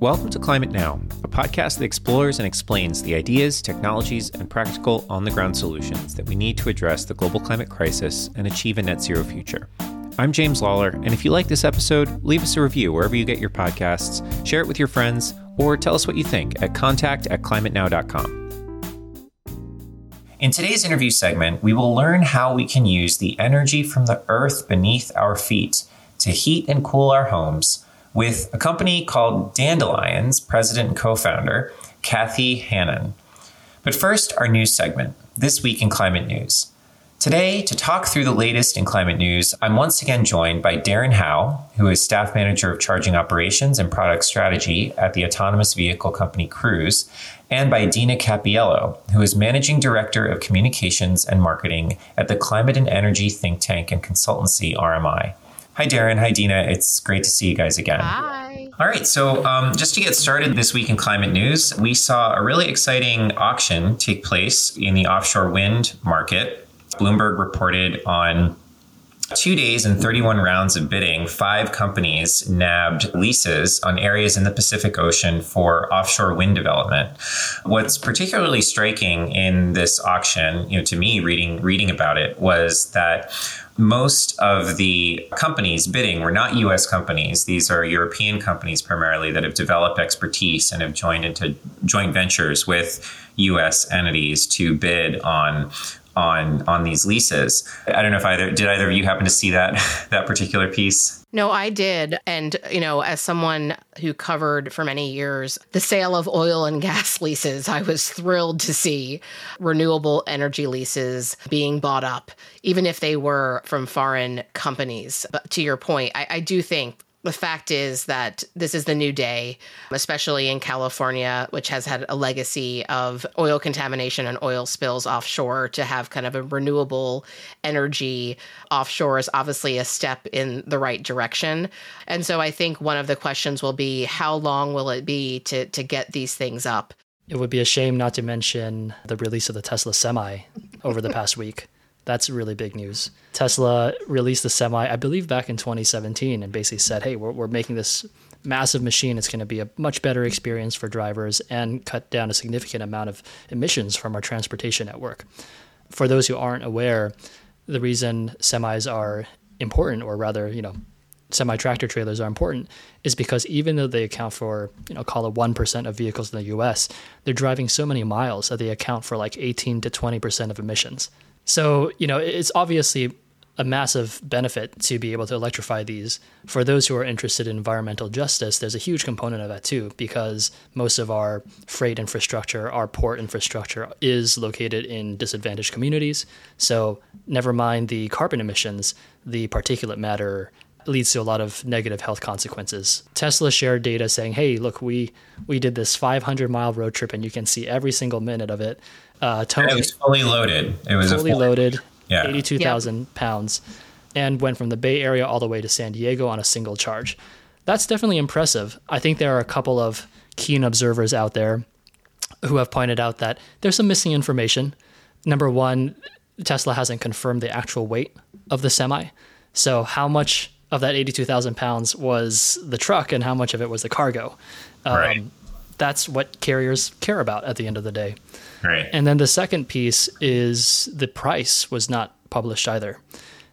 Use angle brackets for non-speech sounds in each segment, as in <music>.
Welcome to Climate Now, a podcast that explores and explains the ideas, technologies, and practical on the ground solutions that we need to address the global climate crisis and achieve a net zero future. I'm James Lawler, and if you like this episode, leave us a review wherever you get your podcasts, share it with your friends, or tell us what you think at contact at climatenow.com. In today's interview segment, we will learn how we can use the energy from the earth beneath our feet to heat and cool our homes with a company called Dandelions president and co founder, Kathy Hannun. But first, our news segment This Week in Climate News. Today, to talk through the latest in climate news, I'm once again joined by Darren Howe, who is staff manager of charging operations and product strategy at the autonomous vehicle company Cruise, and by Dina Cappiello, who is managing director of communications and marketing at the climate and energy think tank and consultancy RMI. Hi, Darren. Hi, Dina. It's great to see you guys again. Hi. All right. So, um, just to get started this week in climate news, we saw a really exciting auction take place in the offshore wind market. Bloomberg reported on two days and 31 rounds of bidding, five companies nabbed leases on areas in the Pacific Ocean for offshore wind development. What's particularly striking in this auction, you know, to me reading reading about it was that most of the companies bidding were not US companies. These are European companies primarily that have developed expertise and have joined into joint ventures with US entities to bid on on on these leases. I don't know if either did either of you happen to see that <laughs> that particular piece. No, I did. And, you know, as someone who covered for many years the sale of oil and gas <laughs> leases, I was thrilled to see renewable energy leases being bought up, even if they were from foreign companies. But to your point, I, I do think the fact is that this is the new day, especially in California, which has had a legacy of oil contamination and oil spills offshore. To have kind of a renewable energy offshore is obviously a step in the right direction. And so I think one of the questions will be how long will it be to, to get these things up? It would be a shame not to mention the release of the Tesla Semi over the past week. That's really big news. Tesla released the Semi, I believe, back in 2017 and basically said, hey, we're, we're making this massive machine. It's going to be a much better experience for drivers and cut down a significant amount of emissions from our transportation network. For those who aren't aware, the reason semis are important, or rather, you know, semi tractor trailers are important is because even though they account for, you know, call it 1% of vehicles in the US, they're driving so many miles that they account for like 18 to 20% of emissions. So, you know, it's obviously a massive benefit to be able to electrify these. For those who are interested in environmental justice, there's a huge component of that too, because most of our freight infrastructure, our port infrastructure is located in disadvantaged communities. So, never mind the carbon emissions, the particulate matter leads to a lot of negative health consequences. Tesla shared data saying, "Hey, look, we we did this 500 mile road trip, and you can see every single minute of it." Uh, Tony, it was fully loaded. It was fully full, loaded, yeah. 82,000 yep. pounds, and went from the Bay Area all the way to San Diego on a single charge. That's definitely impressive. I think there are a couple of keen observers out there who have pointed out that there's some missing information. Number one, Tesla hasn't confirmed the actual weight of the semi. So, how much of that 82,000 pounds was the truck and how much of it was the cargo. Um, right. That's what carriers care about at the end of the day. Right. And then the second piece is the price was not published either.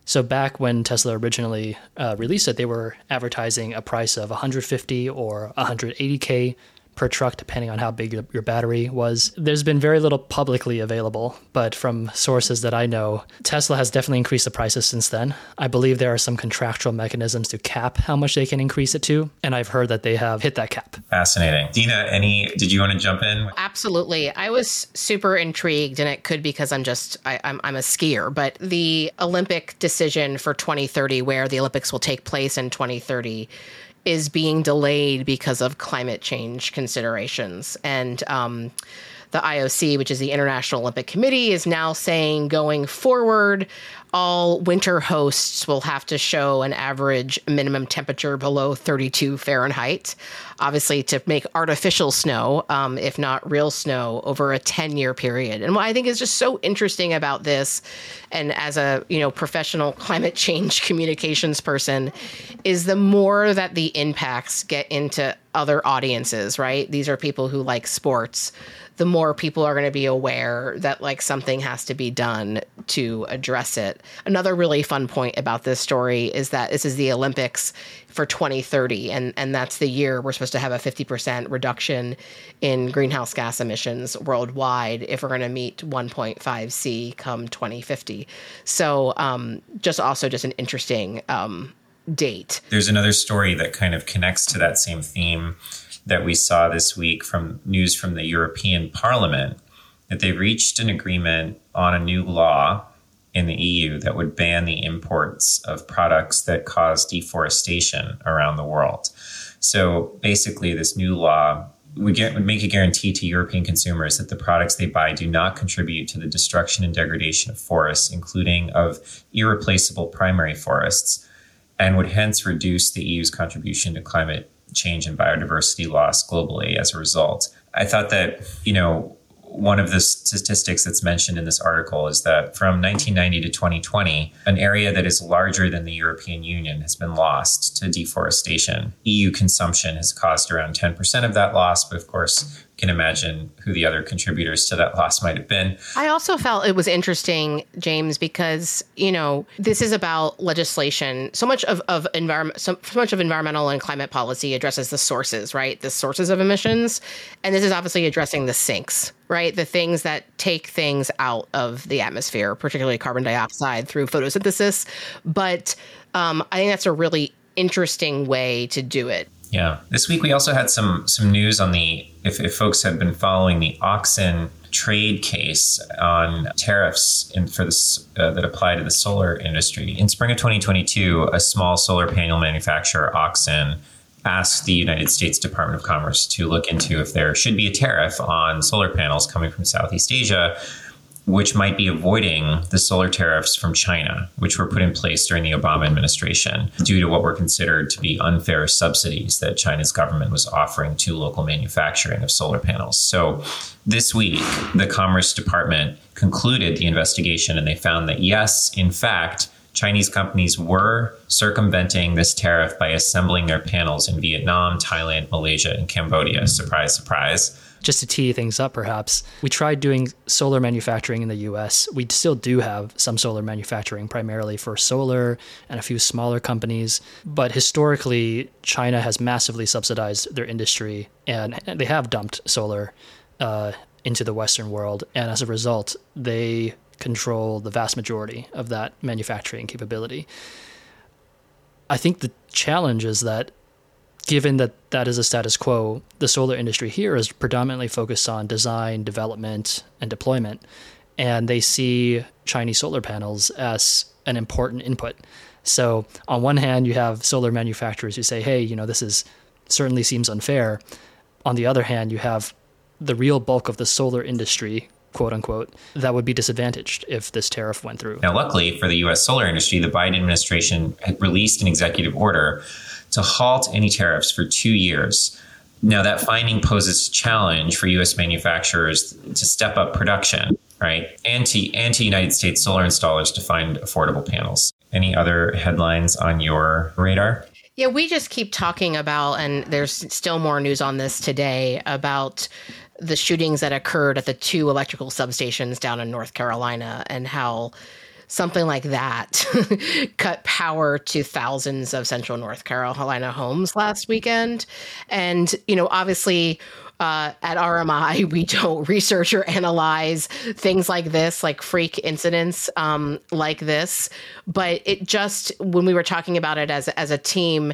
So back when Tesla originally uh, released it, they were advertising a price of 150 or 180k per truck, depending on how big your battery was. There's been very little publicly available, but from sources that I know, Tesla has definitely increased the prices since then. I believe there are some contractual mechanisms to cap how much they can increase it to, and I've heard that they have hit that cap. Fascinating. Dina, any did you want to jump in? Absolutely. I was super intrigued, and it could be because I'm just I, I'm I'm a skier, but the Olympic decision for 2030, where the Olympics will take place in 2030 is being delayed because of climate change considerations. And um, the IOC, which is the International Olympic Committee, is now saying going forward, all winter hosts will have to show an average minimum temperature below 32 Fahrenheit, obviously to make artificial snow, um, if not real snow, over a 10 year period. And what I think is just so interesting about this, and as a you know professional <laughs> climate change communications person, is the more that the impacts get into other audiences, right? These are people who like sports the more people are going to be aware that like something has to be done to address it. Another really fun point about this story is that this is the Olympics for 2030 and and that's the year we're supposed to have a 50% reduction in greenhouse gas emissions worldwide if we're going to meet 1.5 C come 2050. So um, just also just an interesting um, date. There's another story that kind of connects to that same theme that we saw this week from news from the European Parliament that they reached an agreement on a new law in the EU that would ban the imports of products that cause deforestation around the world. So basically, this new law would, get, would make a guarantee to European consumers that the products they buy do not contribute to the destruction and degradation of forests, including of irreplaceable primary forests, and would hence reduce the EU's contribution to climate change and biodiversity loss globally as a result. I thought that, you know, one of the statistics that's mentioned in this article is that from 1990 to 2020, an area that is larger than the European Union has been lost to deforestation. EU consumption has caused around 10% of that loss, but of course, can imagine who the other contributors to that loss might have been. I also felt it was interesting, James, because you know this is about legislation. So much of of environment, so, so much of environmental and climate policy addresses the sources, right? The sources of emissions, and this is obviously addressing the sinks, right? The things that take things out of the atmosphere, particularly carbon dioxide through photosynthesis. But um, I think that's a really interesting way to do it. Yeah. This week we also had some some news on the if, if folks have been following the Auxin trade case on tariffs in, for this uh, that apply to the solar industry. In spring of 2022, a small solar panel manufacturer, Auxin, asked the United States Department of Commerce to look into if there should be a tariff on solar panels coming from Southeast Asia which might be avoiding the solar tariffs from China, which were put in place during the Obama administration due to what were considered to be unfair subsidies that China's government was offering to local manufacturing of solar panels. So this week, the Commerce Department concluded the investigation and they found that, yes, in fact, Chinese companies were circumventing this tariff by assembling their panels in Vietnam, Thailand, Malaysia, and Cambodia. Surprise, surprise just to tee things up, perhaps, we tried doing solar manufacturing in the US. We still do have some solar manufacturing, primarily First Solar and a few smaller companies. But historically, China has massively subsidized their industry and they have dumped solar uh, into the Western world. And as a result, they control the vast majority of that manufacturing capability. I think the challenge is that given that that is a status quo, the solar industry here is predominantly focused on design, development, and deployment. And they see Chinese solar panels as an important input. So, on one hand, you have solar manufacturers who say, hey, you know, this is certainly seems unfair. On the other hand, you have the real bulk of the solar industry, quote unquote, that would be disadvantaged if this tariff went through. Now, luckily for the US solar industry, the Biden administration had released an executive order to halt any tariffs for two years. Now, that finding poses a challenge for U.S. manufacturers to step up production, right? And to United States solar installers to find affordable panels. Any other headlines on your radar? Yeah, we just keep talking about, and there's still more news on this today about the shootings that occurred at the two electrical substations down in North Carolina and how something like that <laughs> cut power to thousands of central North Carolina homes last weekend. And, you know, obviously, uh, at RMI, we don't <laughs> research or analyze things like this, like freak incidents um, like this. But it just, when we were talking about it as, as a team,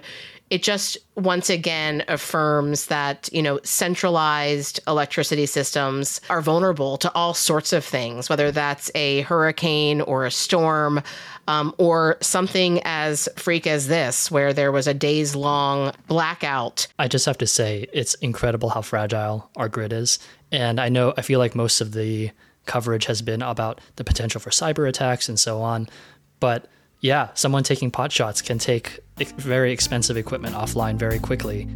it just once again affirms that you know centralized electricity systems are vulnerable to all sorts of things whether that's a hurricane or a storm um, or something as freak as this where there was a days long blackout. I just have to say it's incredible how fragile our grid is. And i know i feel like most of the coverage has been about the potential for cyber attacks and so on. But yeah, someone taking pot shots can take very expensive equipment offline very quickly.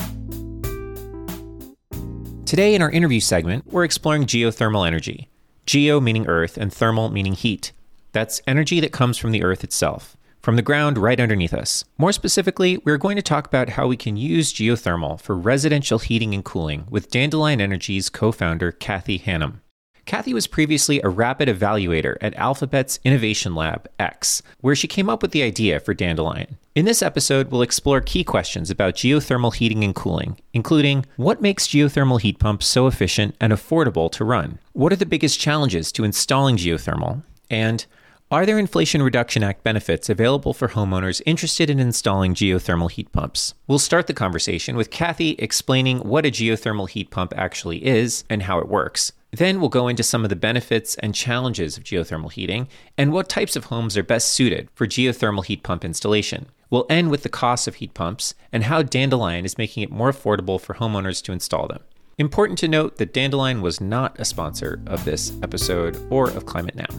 Today, in our interview segment, we're exploring geothermal energy. Geo meaning earth, and thermal meaning heat. That's energy that comes from the earth itself, from the ground right underneath us. More specifically, we're going to talk about how we can use geothermal for residential heating and cooling with Dandelion Energy's co founder, Kathy Hannun. Kathy was previously a rapid evaluator at Alphabet's Innovation Lab X, where she came up with the idea for Dandelion. In this episode, we'll explore key questions about geothermal heating and cooling, including what makes geothermal heat pumps so efficient and affordable to run? What are the biggest challenges to installing geothermal? And are there Inflation Reduction Act benefits available for homeowners interested in installing geothermal heat pumps? We'll start the conversation with Kathy explaining what a geothermal heat pump actually is and how it works. Then we'll go into some of the benefits and challenges of geothermal heating and what types of homes are best suited for geothermal heat pump installation. We'll end with the cost of heat pumps and how Dandelion is making it more affordable for homeowners to install them. Important to note that Dandelion was not a sponsor of this episode or of Climate Now.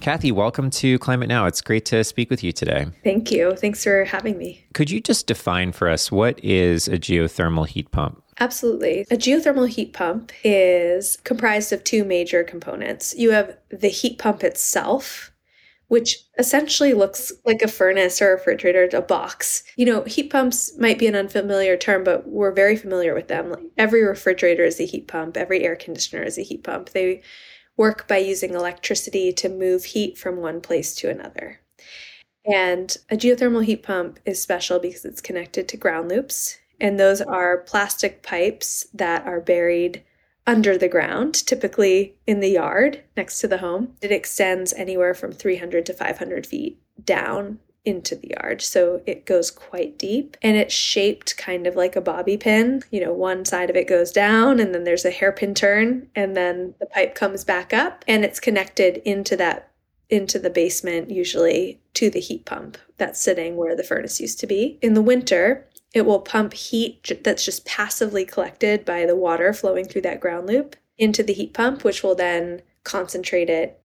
Kathy, welcome to Climate Now. It's great to speak with you today. Thank you. Thanks for having me. Could you just define for us what is a geothermal heat pump? Absolutely. A geothermal heat pump is comprised of two major components. You have the heat pump itself, which essentially looks like a furnace or a refrigerator, a box. You know, heat pumps might be an unfamiliar term, but we're very familiar with them. Like every refrigerator is a heat pump, every air conditioner is a heat pump. They work by using electricity to move heat from one place to another. And a geothermal heat pump is special because it's connected to ground loops and those are plastic pipes that are buried under the ground, typically in the yard next to the home. It extends anywhere from 300 to 500 feet down into the yard. So it goes quite deep and it's shaped kind of like a bobby pin. You know, one side of it goes down and then there's a hairpin turn and then the pipe comes back up and it's connected into that into the basement usually to the heat pump that's sitting where the furnace used to be. In the winter, it will pump heat that's just passively collected by the water flowing through that ground loop into the heat pump, which will then concentrate it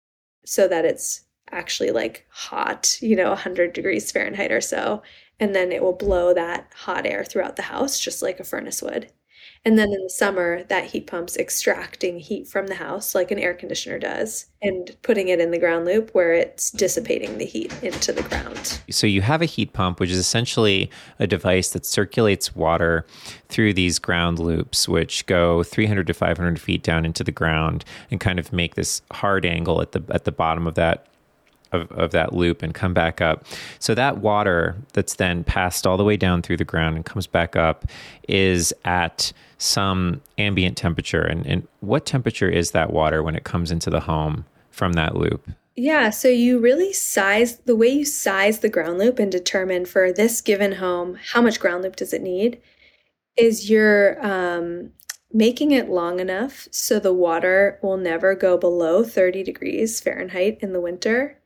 so that it's actually like hot, you know, 100 degrees Fahrenheit or so. And then it will blow that hot air throughout the house, just like a furnace would. And then in the summer, that heat pump's extracting heat from the house like an air conditioner does and putting it in the ground loop where it's dissipating the heat into the ground. So you have a heat pump, which is essentially a device that circulates water through these ground loops, which go 300 to 500 feet down into the ground and kind of make this hard angle at the at the bottom of that of, of that loop and come back up. So that water that's then passed all the way down through the ground and comes back up is at some ambient temperature. And, and what temperature is that water when it comes into the home from that loop? Yeah, so you really size the way you size the ground loop and determine for this given home how much ground loop does it need is you're um, making it long enough so the water will never go below 30 degrees Fahrenheit in the winter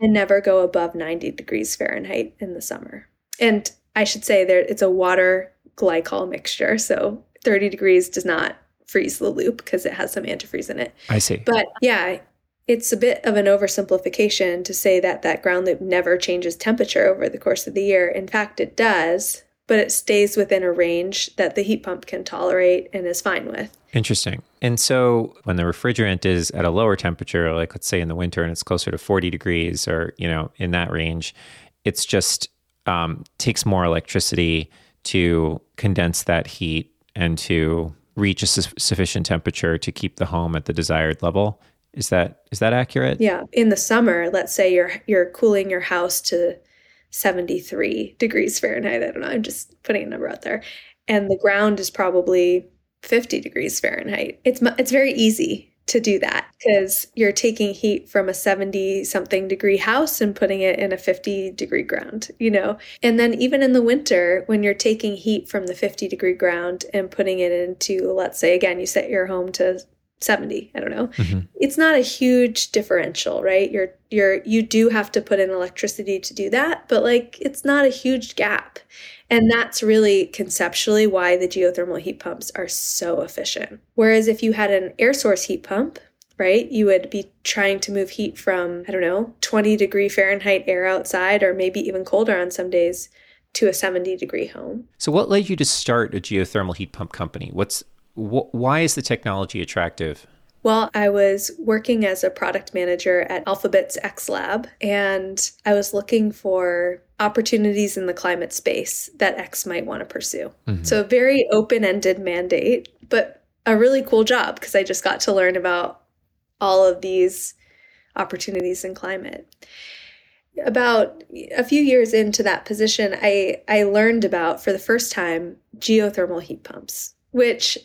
and never go above 90 degrees Fahrenheit in the summer. And I should say there it's a water glycol mixture, so 30 degrees does not freeze the loop because it has some antifreeze in it. I see. But yeah, it's a bit of an oversimplification to say that that ground loop never changes temperature over the course of the year. In fact, it does, but it stays within a range that the heat pump can tolerate and is fine with. Interesting. And so when the refrigerant is at a lower temperature, like let's say in the winter and it's closer to 40 degrees or, you know, in that range, it's just um, takes more electricity to condense that heat and to reach a su- sufficient temperature to keep the home at the desired level. Is that is that accurate? Yeah. In the summer, let's say you're you're cooling your house to 73 degrees Fahrenheit. I don't know. I'm just putting a number out there. And the ground is probably 50 degrees Fahrenheit. It's it's very easy to do that because you're taking heat from a 70 something degree house and putting it in a 50 degree ground, you know. And then even in the winter when you're taking heat from the 50 degree ground and putting it into let's say again you set your home to 70 i don't know mm-hmm. it's not a huge differential right you're you're you do have to put in electricity to do that but like it's not a huge gap and that's really conceptually why the geothermal heat pumps are so efficient. Whereas if you had an air source heat pump, right? You would be trying to move heat from, I don't know, 20 degree Fahrenheit air outside, or maybe even colder on some days, to a 70 degree home. So, what led you to start a geothermal heat pump company? What's wh- why is the technology attractive? Well, I was working as a product manager at Alphabet's X Lab, and I was looking for opportunities in the climate space that X might want to pursue. Mm-hmm. So, a very open ended mandate, but a really cool job because I just got to learn about all of these opportunities in climate. About a few years into that position, I, I learned about, for the first time, geothermal heat pumps, which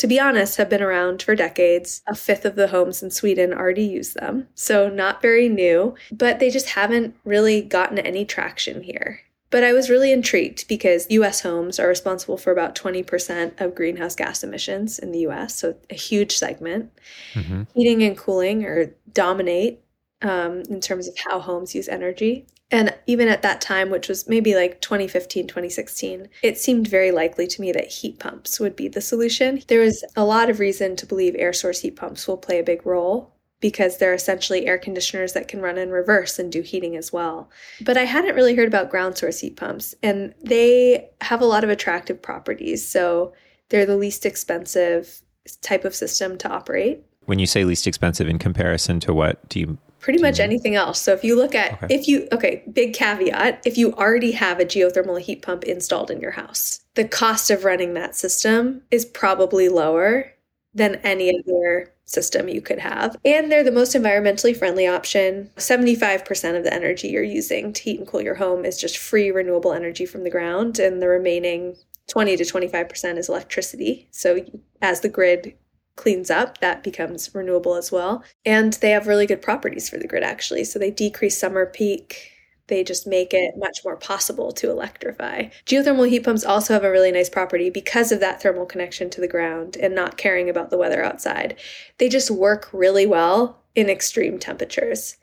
to be honest, have been around for decades. A fifth of the homes in Sweden already use them, so not very new, but they just haven't really gotten any traction here. But I was really intrigued because US homes are responsible for about 20% of greenhouse gas emissions in the US, so a huge segment. Mm-hmm. Heating and cooling or dominate um, in terms of how homes use energy. And even at that time, which was maybe like 2015, 2016, it seemed very likely to me that heat pumps would be the solution. There was a lot of reason to believe air source heat pumps will play a big role because they're essentially air conditioners that can run in reverse and do heating as well. But I hadn't really heard about ground source heat pumps, and they have a lot of attractive properties. So they're the least expensive type of system to operate. When you say least expensive in comparison to what, do you pretty much mm-hmm. anything else. So if you look at okay. if you okay, big caveat, if you already have a geothermal heat pump installed in your house, the cost of running that system is probably lower than any other system you could have. And they're the most environmentally friendly option. 75% of the energy you're using to heat and cool your home is just free renewable energy from the ground and the remaining 20 to 25% is electricity. So as the grid cleans up, that becomes renewable as well. And they have really good properties for the grid, actually. So they decrease summer peak. They just make it much more possible to electrify. Geothermal heat pumps also have a really nice property because of that thermal connection to the ground and not caring about the weather outside. They just work really well in extreme temperatures.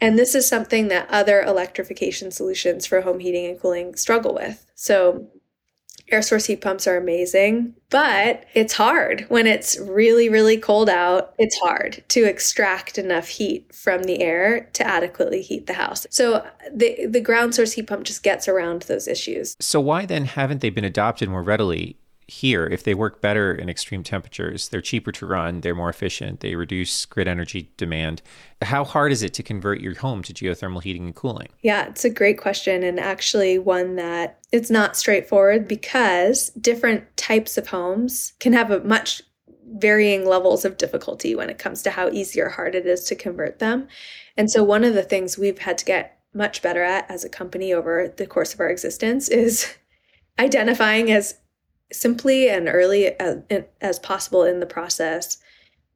And this is something that other electrification solutions for home heating and cooling struggle with. So air source heat pumps are amazing, but it's hard when it's really, really cold out. It's hard to extract enough heat from the air to adequately heat the house. So the the ground source heat pump just gets around those issues. So why then haven't they been adopted more readily here, if they work better in extreme temperatures, they're cheaper to run, they're more efficient, they reduce grid energy demand. How hard is it to convert your home to geothermal heating and cooling? Yeah, it's a great question, and actually one that it's not straightforward because different types of homes can have a much varying levels of difficulty when it comes to how easy or hard it is to convert them. And so, one of the things we've had to get much better at as a company over the course of our existence is <laughs> identifying as simply and early as, as possible in the process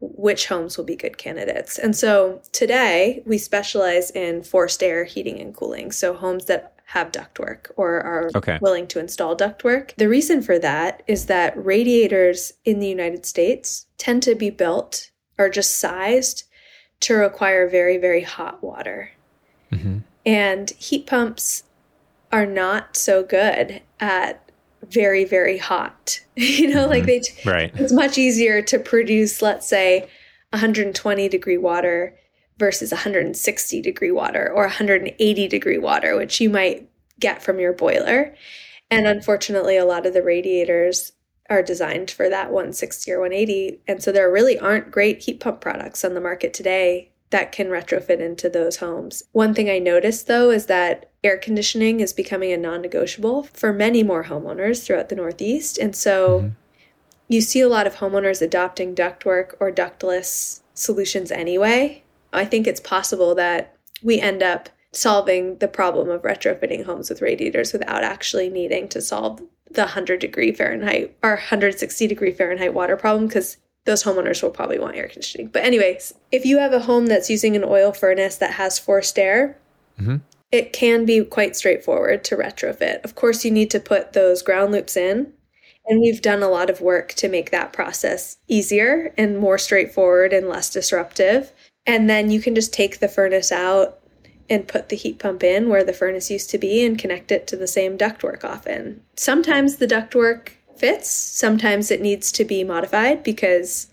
which homes will be good candidates. And so today we specialize in forced air heating and cooling. So homes that have ductwork or are okay. willing to install ductwork. The reason for that is that radiators in the United States tend to be built or just sized to require very, very hot water. Mm-hmm. And heat pumps are not so good at very very hot. <laughs> You know mm-hmm. like they <laughs> right. it's much easier to produce let's say 120 degree water versus 160 degree water or 180 degree water which you might get from your boiler. And unfortunately a lot of the radiators are designed for that 160 or 180 and so there really aren't great heat pump products on the market today that can retrofit into those homes. One thing I noticed though is that air conditioning is becoming a non negotiable for many more homeowners throughout the Northeast. And so mm-hmm. you see a lot of homeowners adopting ductwork or ductless solutions anyway. I think it's possible that we end up solving the problem of retrofitting homes with radiators without actually needing to solve the 100 degree Fahrenheit or 160 degree Fahrenheit water problem because those homeowners will probably want air conditioning. But, anyways, if you have a home that's using an oil furnace that has forced air, mm-hmm. it can be quite straightforward to retrofit. Of course, you need to put those ground loops in. And we've done a lot of work to make that process easier and more straightforward and less disruptive. And then you can just take the furnace out and put the heat pump in where the furnace used to be and connect it to the same ductwork often. Sometimes the ductwork fits. Sometimes it needs to be modified because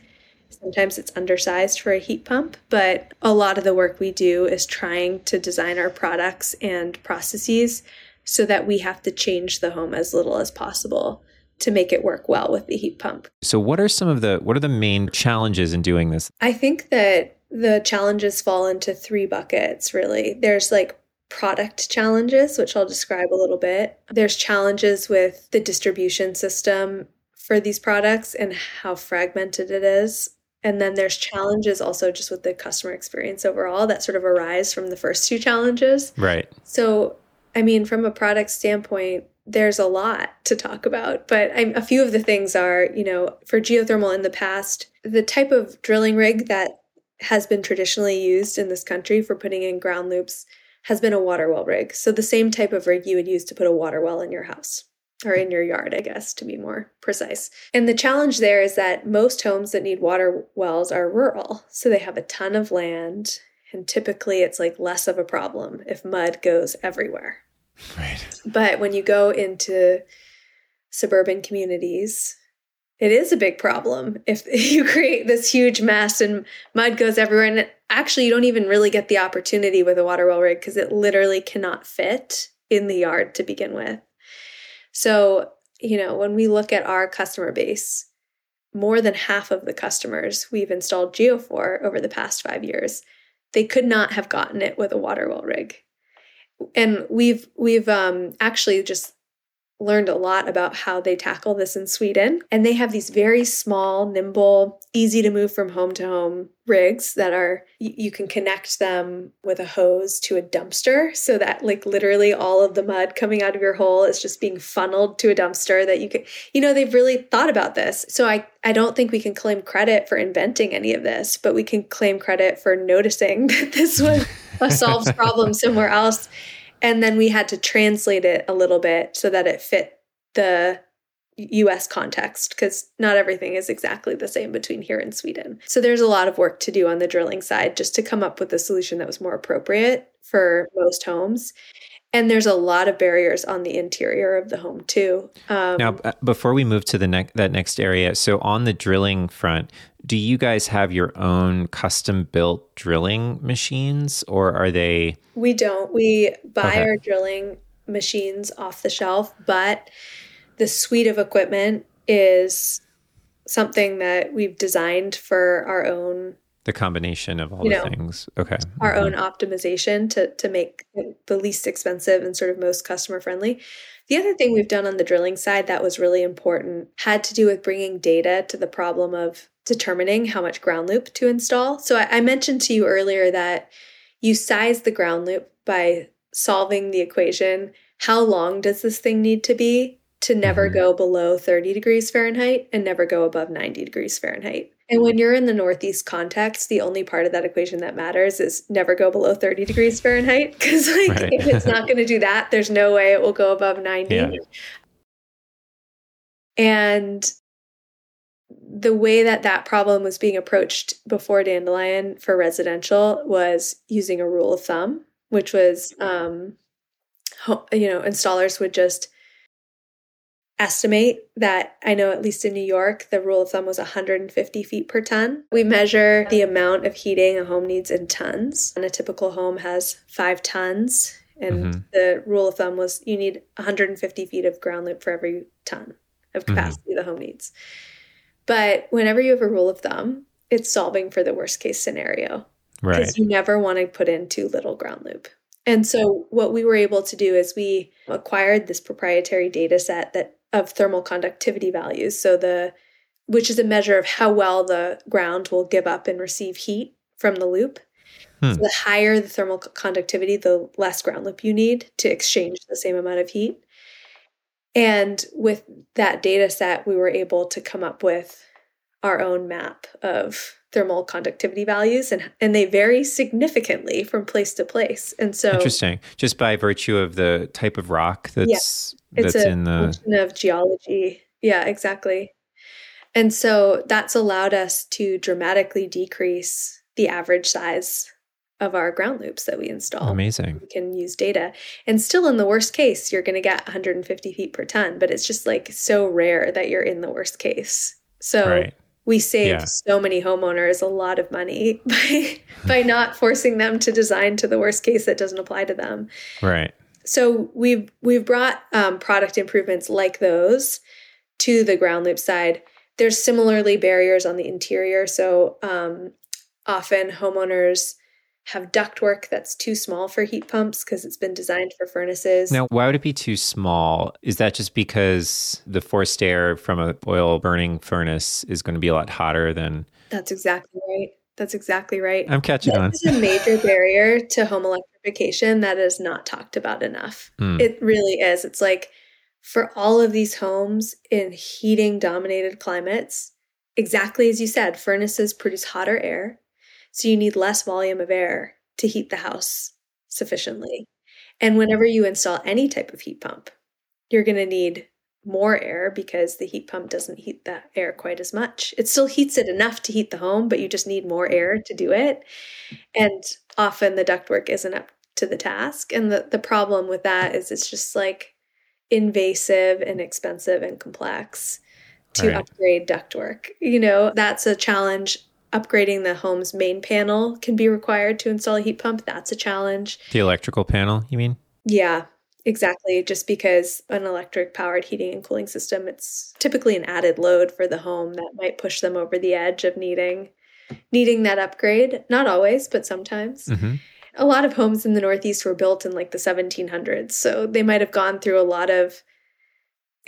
Sometimes it's undersized for a heat pump, but a lot of the work we do is trying to design our products and processes so that we have to change the home as little as possible to make it work well with the heat pump. So what are some of the what are the main challenges in doing this? I think that the challenges fall into three buckets really. There's like product challenges, which I'll describe a little bit. There's challenges with the distribution system for these products and how fragmented it is. And then there's challenges also just with the customer experience overall that sort of arise from the first two challenges. Right. So, I mean, from a product standpoint, there's a lot to talk about, but I'm, a few of the things are, you know, for geothermal in the past, the type of drilling rig that has been traditionally used in this country for putting in ground loops has been a water well rig. So the same type of rig you would use to put a water well in your house or in your yard, I guess, to be more precise. And the challenge there is that most homes that need water wells are rural. So they have a ton of land, and typically it's like less of a problem if mud goes everywhere. Right. But when you go into suburban communities, it is a big problem if <laughs> you create this huge mess and mud goes everywhere. And actually, you don't even really get the opportunity with a water well rig because it literally cannot fit in the yard to begin with. So, you know, when we look at our customer base, more than half of the customers we've installed Geo for over the past five years, they could not have gotten it with a water well rig. And we've we've um, actually just learned a lot about how they tackle this in Sweden. And they have these very small, nimble, easy to move from home to home rigs that are, you can connect them with a hose to a dumpster so that, like, literally all of the mud coming out of your hole is just being funneled to a dumpster that you can, you know, they've really thought about this. So I, I don't think we can claim credit for inventing any of this, but we can claim credit for noticing <laughs> that this was a solved problem somewhere else and then we had to translate it a little bit so that it fit the US context because not everything is exactly the same between here and Sweden. So there's a lot of work to do on the drilling side just to come up with a solution that was more appropriate for most homes. And there's a lot of barriers on the interior of the home too. Um, now, before we move to the next that next area, so on the drilling front, do you guys have your own custom built drilling machines or are they We don't. We buy okay. our drilling machines off the shelf, but the suite of equipment is something that we've designed for our own the combination of all the know, things okay our mm-hmm. own optimization to to make the least expensive and sort of most customer friendly the other thing we've done on the drilling side that was really important had to do with bringing data to the problem of determining how much ground loop to install. So I, I mentioned to you earlier that you size the ground loop by solving the equation how long does this thing need to be to never mm-hmm. go below 30 degrees Fahrenheit and never go above 90 degrees Fahrenheit. And when you're in the Northeast context, the only part of that equation that matters is never go below 30 degrees Fahrenheit. Because, like, right. if it's not going to do that, there's no way it will go above 90. Yeah. And the way that that problem was being approached before Dandelion for residential was using a rule of thumb, which was, um, you know, installers would just estimate that I know at least in New York, the rule of thumb was 150 feet per ton. We measure the amount of heating a home needs in tons, and a typical home has five tons. And mm-hmm. the rule of thumb was you need 150 feet of ground loop for every ton of mm-hmm. capacity mm-hmm. the home needs. But whenever you have a rule of thumb, it's solving for the worst case scenario. Right. Because you never want to put in too little ground loop. And so what we were able to do is we acquired this proprietary data set that of thermal conductivity values. So the which is a measure of how well the ground will give up and receive heat from the loop. Hmm. So the higher the thermal conductivity, the less ground loop you need to exchange the same amount of heat. And with that data set, we were able to come up with our own map of thermal conductivity values and and they vary significantly from place to place. And so Interesting. Just by virtue of the type of rock that's yeah, it's that's in the of geology. Yeah, exactly. And so that's allowed us to dramatically decrease the average size of our ground loops that we install. Amazing. We can use data. And still, in the worst case, you're going to get 150 feet per ton, but it's just like so rare that you're in the worst case. So right. We saved Yeah. so many homeowners a lot of money <laughs> by, by not forcing them to design to the worst case that doesn't apply to them. Right. So we've we've brought um, product improvements like those to the ground loop side. There's similarly barriers on the interior. So um, often homeowners have ductwork that's too small for heat pumps because it's been designed for furnaces. Now, why would it be too small? Is that just because the forced air from a oil burning furnace is going to be a lot hotter than? That's exactly right. That's exactly right. I'm catching on. This is a major barrier to home electrification that is not talked about enough. Hmm. It really is. It's like for all of these homes in heating dominated climates, exactly as you said, furnaces produce hotter air. So you need less volume of air to heat the house sufficiently. And whenever you install any type of heat pump, you're going to need more air because the heat pump doesn't heat that air quite as much. It still heats it enough to heat the home, but you just need more air to do it. And often the ductwork isn't up to the task. And the, the problem with that is it's just like invasive and expensive and complex to Right. upgrade ductwork. You know, that's a challenge. Upgrading the home's main panel can be required to install a heat pump. That's a challenge. The electrical panel, you mean? Yeah, exactly. Just because an electric powered heating and cooling system, it's typically an added load for the home that might push them over the edge of needing needing that upgrade. Not always, but sometimes. hmm A lot of homes in the Northeast were built in like the 1700s, so they might have gone through a lot of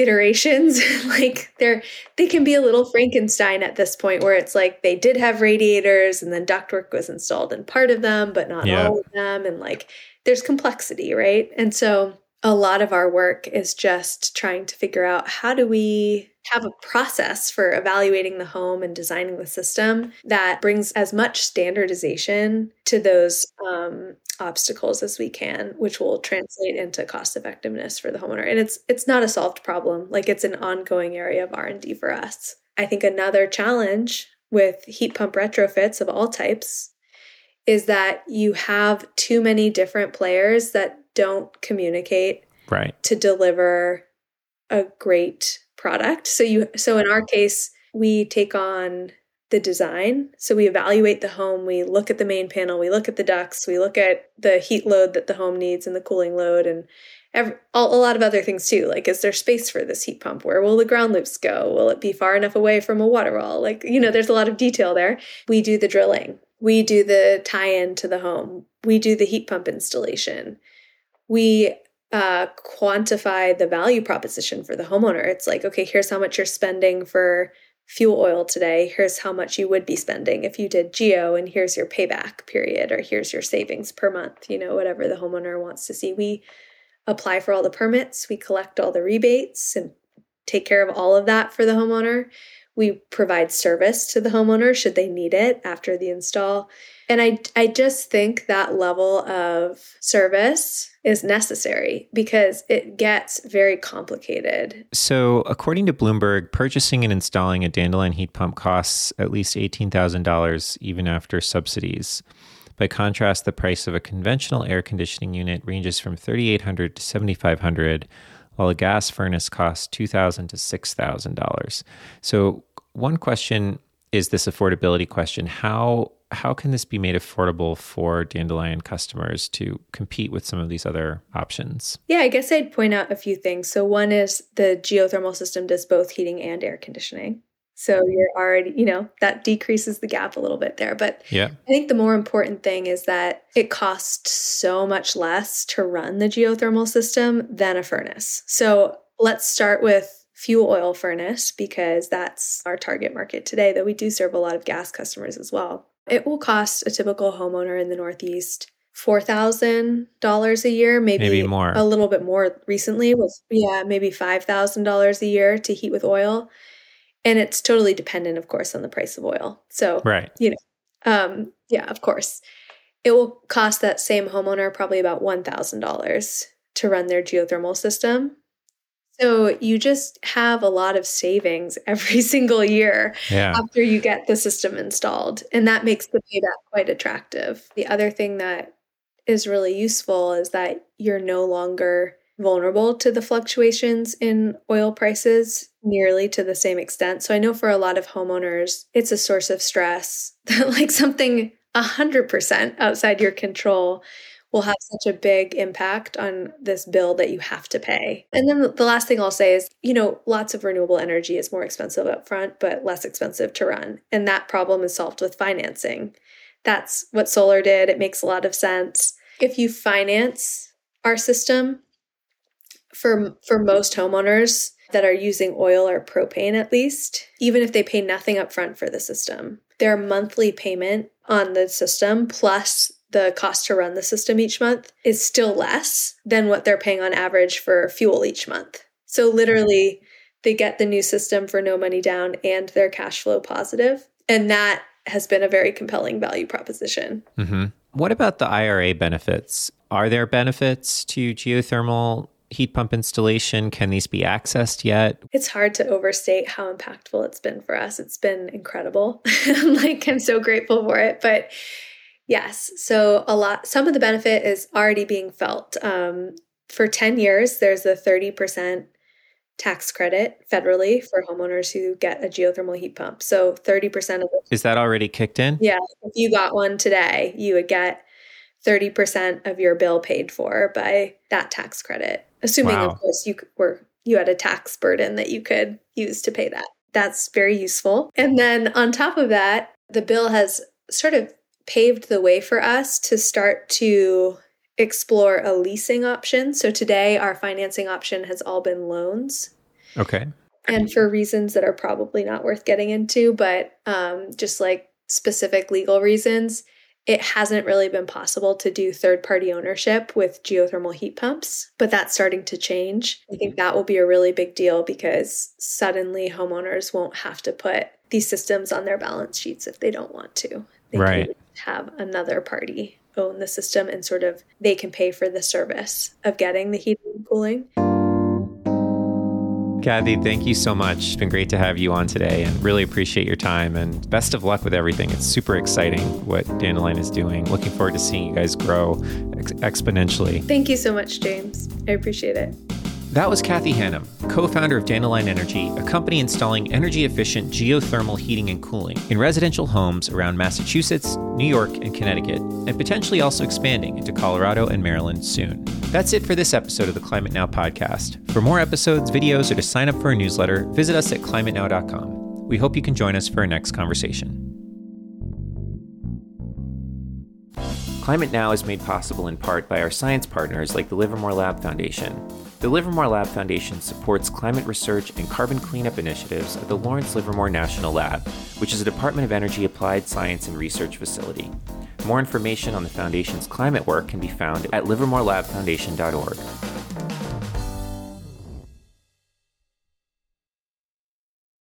iterations <laughs> like they're they can be a little frankenstein at this point where it's like they did have radiators and then ductwork was installed in part of them but not Yeah. all of them and like there's complexity right and so a lot of our work is just trying to figure out how do we have a process for evaluating the home and designing the system that brings as much standardization to those um, obstacles as we can, which will translate into cost effectiveness for the homeowner. And it's it's not a solved problem; like it's an ongoing area of R and D for us. I think another challenge with heat pump retrofits of all types is that you have too many different players that don't communicate Right. to deliver a great product. So you so in our case, we take on the design. So we evaluate the home, we look at the main panel, we look at the ducts, we look at the heat load that the home needs and the cooling load and ev a a lot of other things too. Like, is there space for this heat pump? Where will the ground loops go? Will it be far enough away from a water well? Like, you know, there's a lot of detail there. We do the drilling. We do the tie in to the home. We do the heat pump installation. We uh, quantify the value proposition for the homeowner. It's like, okay, here's how much you're spending for fuel oil today. Here's how much you would be spending if you did geo, and here's your payback period, or here's your savings per month, you know, whatever the homeowner wants to see. We apply for all the permits, we collect all the rebates, and take care of all of that for the homeowner. We provide service to the homeowner should they need it after the install. And I, I just think that level of service is necessary because it gets very complicated. So, according to Bloomberg, purchasing and installing a Dandelion heat pump costs at least $18,000 even after subsidies. By contrast, the price of a conventional air conditioning unit ranges from $3,800 to $7,500, while a gas furnace costs $2,000 to $6,000. So, one question is this affordability question. How how can this be made affordable for Dandelion customers to compete with some of these other options? Yeah, I guess I'd point out a few things. So, one is the geothermal system does both heating and air conditioning. So, you're already, you know, that decreases the gap a little bit there. But Yeah. I think the more important thing is that it costs so much less to run the geothermal system than a furnace. So, let's start with fuel oil furnace because that's our target market today, though we do serve a lot of gas customers as well. It will cost a typical homeowner in the Northeast $4,000 a year, maybe, Maybe more. a little bit more recently with yeah, maybe $5,000 a year to heat with oil. And it's totally dependent of course on the price of oil. So, Right. you know, um yeah, of course. It will cost that same homeowner probably about $1,000 to run their geothermal system. So, you just have a lot of savings <laughs> every single year Yeah. after you get the system installed. And that makes the payback quite attractive. The other thing that is really useful is that you're no longer vulnerable to the fluctuations in oil prices. nearly to the same extent. So I know for a lot of homeowners, it's a source of stress <laughs> that like something 100% outside your control will have such a big impact on this bill that you have to pay. And then the last thing I'll say is, you know, lots of renewable energy is more expensive up front, but less expensive to run. And that problem is solved with financing. That's what solar did. It makes a lot of sense. If you finance our system for for most homeowners that are using oil or propane at least, even if they pay nothing up front for the system, their monthly payment on the system plus the cost to run the system each month is still less than what they're paying on average for fuel each month. So literally they get the new system for no money down and they're cash flow positive. And that has been a very compelling value proposition. Mm-hmm. What about the IRA benefits? Are there benefits to geothermal heat pump installation? Can these be accessed yet? It's hard to overstate how impactful it's been for us. It's been incredible. <laughs> like, I'm so grateful for it. But yes, so a lot, some of the benefit is already being felt. Um, for 10 years, there's a 30% tax credit federally for homeowners who get a geothermal heat pump. So 30% of it. Is that already kicked in? Yeah. If you got one today, you would get 30% of your bill paid for by that tax credit. Assuming wow. of course you were you had a tax burden that you could use to pay that. That's very useful. And then on top of that, the bill has sort of paved the way for us to start to explore a leasing option. So today, our financing option has all been loans. Okay. And for reasons that are probably not worth getting into, but um, just like specific legal reasons, it hasn't really been possible to do third party ownership with geothermal heat pumps, but that's starting to change. I think that will be a really big deal because suddenly homeowners won't have to put these systems on their balance sheets if they don't want to. They right. Have another party own the system and sort of they can pay for the service of getting the heating and cooling. Kathy, thank you so much. It's been great to have you on today and really appreciate your time and best of luck with everything. It's super exciting what Dandelion is doing. Looking forward to seeing you guys grow ex- exponentially. Thank you so much, James. I appreciate it. That was Kathy Hannun, co founder of Dandelion Energy, a company installing energy efficient geothermal heating and cooling in residential homes around Massachusetts, New York, and Connecticut, and potentially also expanding into Colorado and Maryland soon. That's it for this episode of the Climate Now podcast. For more episodes, videos, or to sign up for a newsletter, visit us at climatenow.com. We hope you can join us for our next conversation. Climate Now is made possible in part by our science partners like the Livermore Lab Foundation. The Livermore Lab Foundation supports climate research and carbon cleanup initiatives at the Lawrence Livermore National Lab, which is a Department of Energy applied science and research facility. More information on the Foundation's climate work can be found at livermorelabfoundation.org.